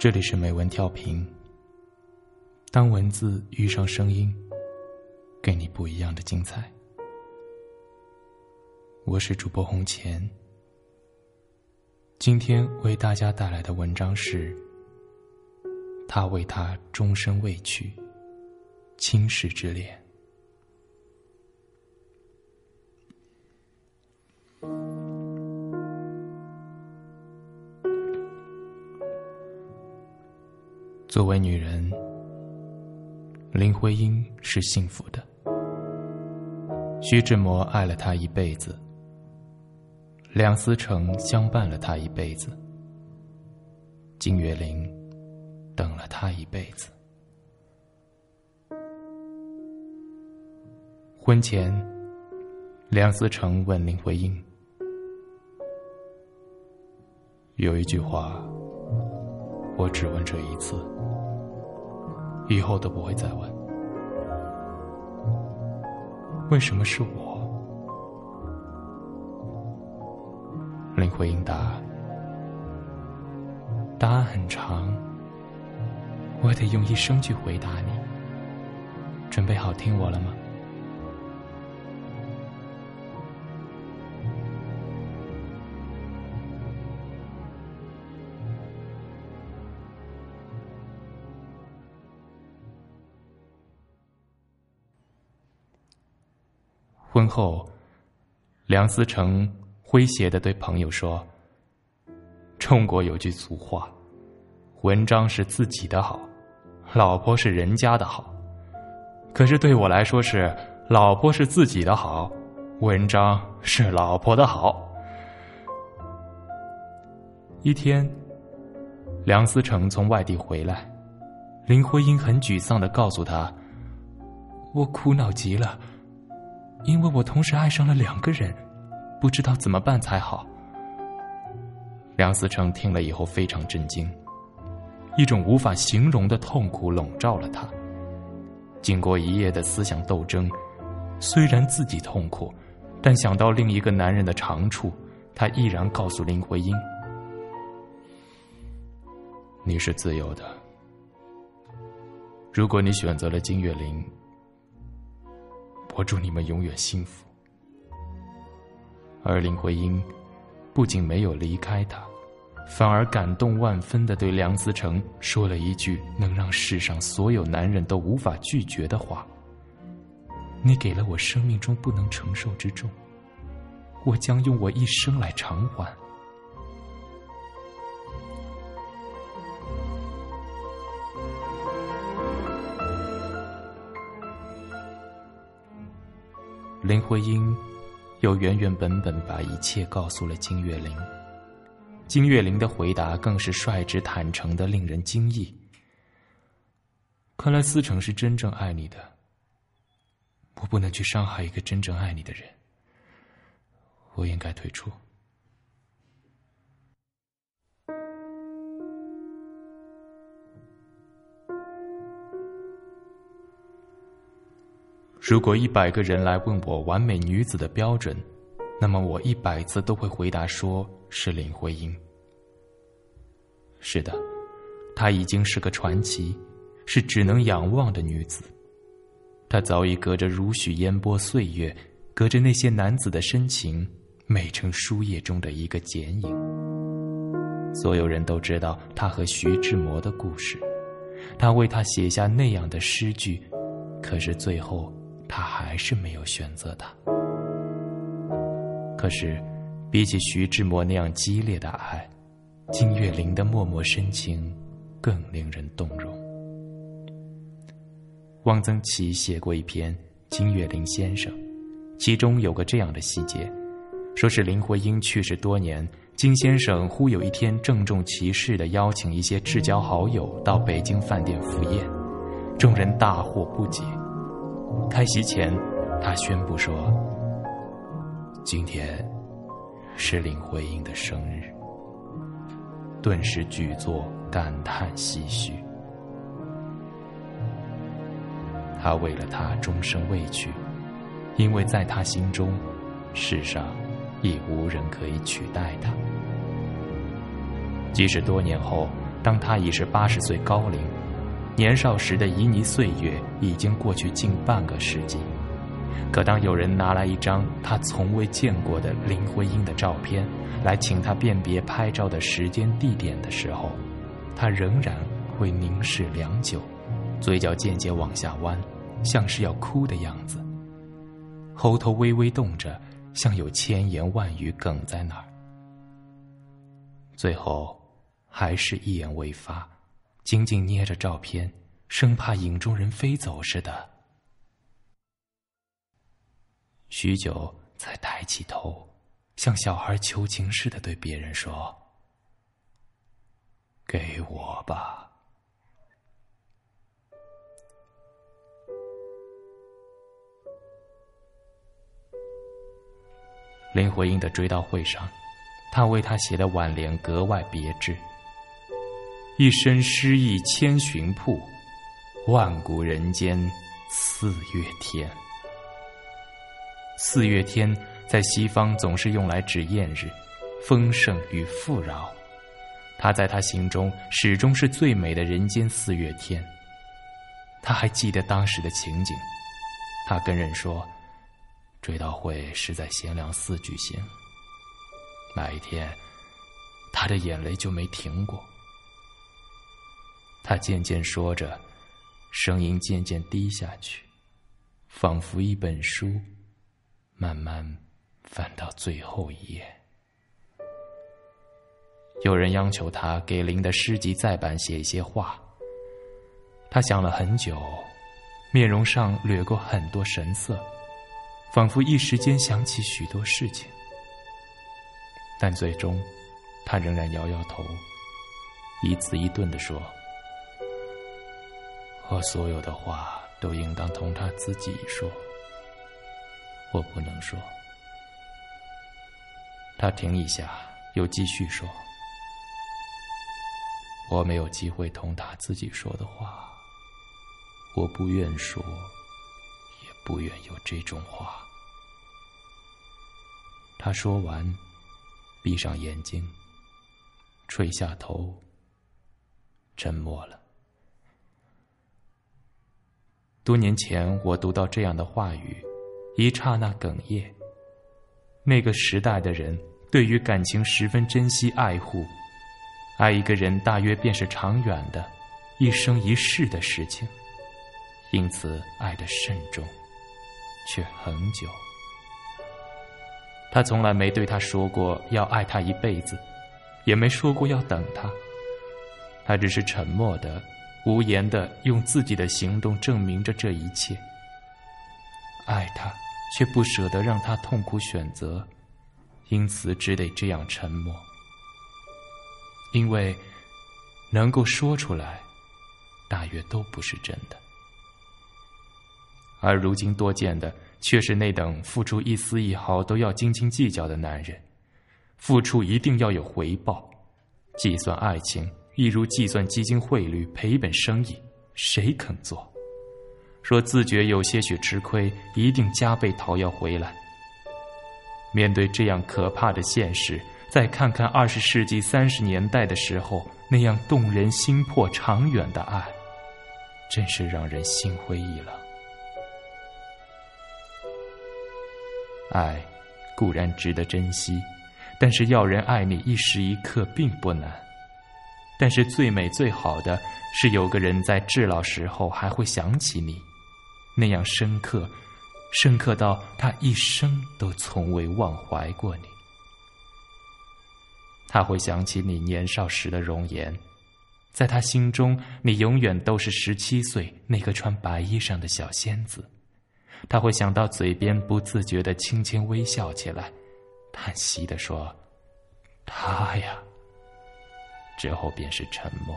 这里是美文调频。当文字遇上声音，给你不一样的精彩。我是主播红钱。今天为大家带来的文章是：他为他终身未娶，倾世之恋。作为女人，林徽因是幸福的。徐志摩爱了她一辈子，梁思成相伴了她一辈子，金岳霖等了她一辈子。婚前，梁思成问林徽因：“有一句话，我只问这一次。”以后都不会再问，为什么是我？林徽因答：“答案很长，我得用一生去回答你。准备好听我了吗？”婚后，梁思成诙谐的对朋友说：“中国有句俗话，文章是自己的好，老婆是人家的好。可是对我来说是，老婆是自己的好，文章是老婆的好。”一天，梁思成从外地回来，林徽因很沮丧的告诉他：“我苦恼极了。”因为我同时爱上了两个人，不知道怎么办才好。梁思成听了以后非常震惊，一种无法形容的痛苦笼罩了他。经过一夜的思想斗争，虽然自己痛苦，但想到另一个男人的长处，他毅然告诉林徽因：“你是自由的，如果你选择了金岳霖。”我祝你们永远幸福。而林徽因不仅没有离开他，反而感动万分的对梁思成说了一句能让世上所有男人都无法拒绝的话：“你给了我生命中不能承受之重，我将用我一生来偿还。”林徽因又原原本本把一切告诉了金岳霖，金岳霖的回答更是率直坦诚的，令人惊异。看来思成是真正爱你的，我不能去伤害一个真正爱你的人，我应该退出。如果一百个人来问我完美女子的标准，那么我一百次都会回答说是林徽因。是的，她已经是个传奇，是只能仰望的女子。她早已隔着如许烟波岁月，隔着那些男子的深情，美成书页中的一个剪影。所有人都知道她和徐志摩的故事，他为她写下那样的诗句，可是最后。他还是没有选择他。可是，比起徐志摩那样激烈的爱，金岳霖的脉脉深情更令人动容。汪曾祺写过一篇《金岳霖先生》，其中有个这样的细节：说是林徽因去世多年，金先生忽有一天郑重其事的邀请一些至交好友到北京饭店赴宴，众人大惑不解。开席前，他宣布说：“今天是林徽因的生日。”顿时举座感叹唏嘘。他为了她终生未娶，因为在他心中，世上已无人可以取代他。即使多年后，当他已是八十岁高龄，年少时的旖旎岁月已经过去近半个世纪。可当有人拿来一张他从未见过的林徽因的照片，来请他辨别拍照的时间地点的时候，他仍然会凝视良久，嘴角渐渐往下弯，像是要哭的样子，喉头微微动着，像有千言万语哽在那儿。最后，还是一言未发，紧紧捏着照片，生怕影中人飞走似的。许久，才抬起头，像小孩求情似的对别人说：“给我吧。”林徽因的追悼会上，他为她写的挽联格外别致：“一身诗意千寻瀑，万古人间四月天。”四月天在西方总是用来指艳日、丰盛与富饶，他在他心中始终是最美的人间四月天。他还记得当时的情景，他跟人说，追悼会是在贤良寺举行。那一天，他的眼泪就没停过。他渐渐说着，声音渐渐低下去，仿佛一本书。慢慢翻到最后一页，有人央求他给林的诗集再版写一些话。他想了很久，面容上掠过很多神色，仿佛一时间想起许多事情。但最终，他仍然摇摇头，一字一顿的说：“我所有的话都应当同他自己说。”我不能说。他停一下，又继续说：“我没有机会同他自己说的话，我不愿说，也不愿有这种话。”他说完，闭上眼睛，垂下头，沉默了。多年前，我读到这样的话语。一刹那哽咽。那个时代的人对于感情十分珍惜爱护，爱一个人大约便是长远的、一生一世的事情，因此爱得慎重，却很久。他从来没对他说过要爱他一辈子，也没说过要等他，他只是沉默的、无言的用自己的行动证明着这一切。爱他，却不舍得让他痛苦选择，因此只得这样沉默。因为能够说出来，大约都不是真的。而如今多见的，却是那等付出一丝一毫都要斤斤计较的男人，付出一定要有回报，计算爱情，一如计算基金汇率，赔本生意，谁肯做？说自觉有些许吃亏，一定加倍讨要回来。面对这样可怕的现实，再看看二十世纪三十年代的时候那样动人心魄、长远的爱，真是让人心灰意冷。爱固然值得珍惜，但是要人爱你一时一刻并不难。但是最美最好的是有个人在至老时候还会想起你。那样深刻，深刻到他一生都从未忘怀过你。他会想起你年少时的容颜，在他心中，你永远都是十七岁那个穿白衣裳的小仙子。他会想到嘴边不自觉的轻轻微笑起来，叹息的说：“他呀。”之后便是沉默。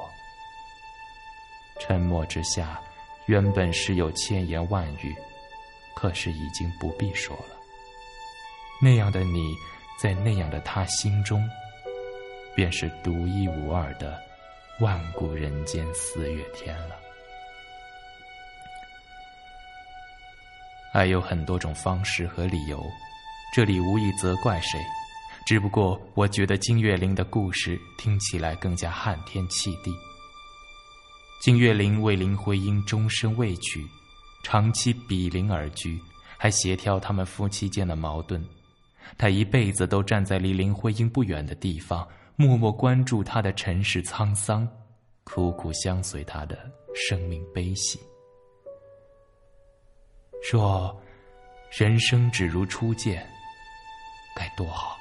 沉默之下。原本是有千言万语，可是已经不必说了。那样的你，在那样的他心中，便是独一无二的万古人间四月天了。爱有很多种方式和理由，这里无意责怪谁，只不过我觉得金岳霖的故事听起来更加撼天泣地。金岳霖为林徽因终身未娶，长期比邻而居，还协调他们夫妻间的矛盾。他一辈子都站在离林徽因不远的地方，默默关注她的尘世沧桑，苦苦相随她的生命悲喜。说：“人生只如初见，该多好。”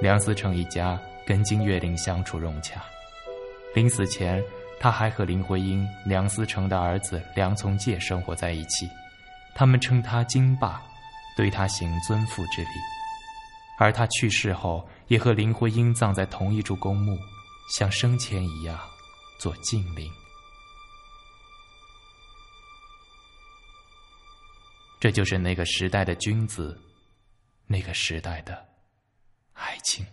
梁思成一家跟金岳霖相处融洽。临死前，他还和林徽因、梁思成的儿子梁从诫生活在一起。他们称他“金爸”，对他行尊父之礼。而他去世后，也和林徽因葬在同一处公墓，像生前一样做敬灵。这就是那个时代的君子，那个时代的。爱情。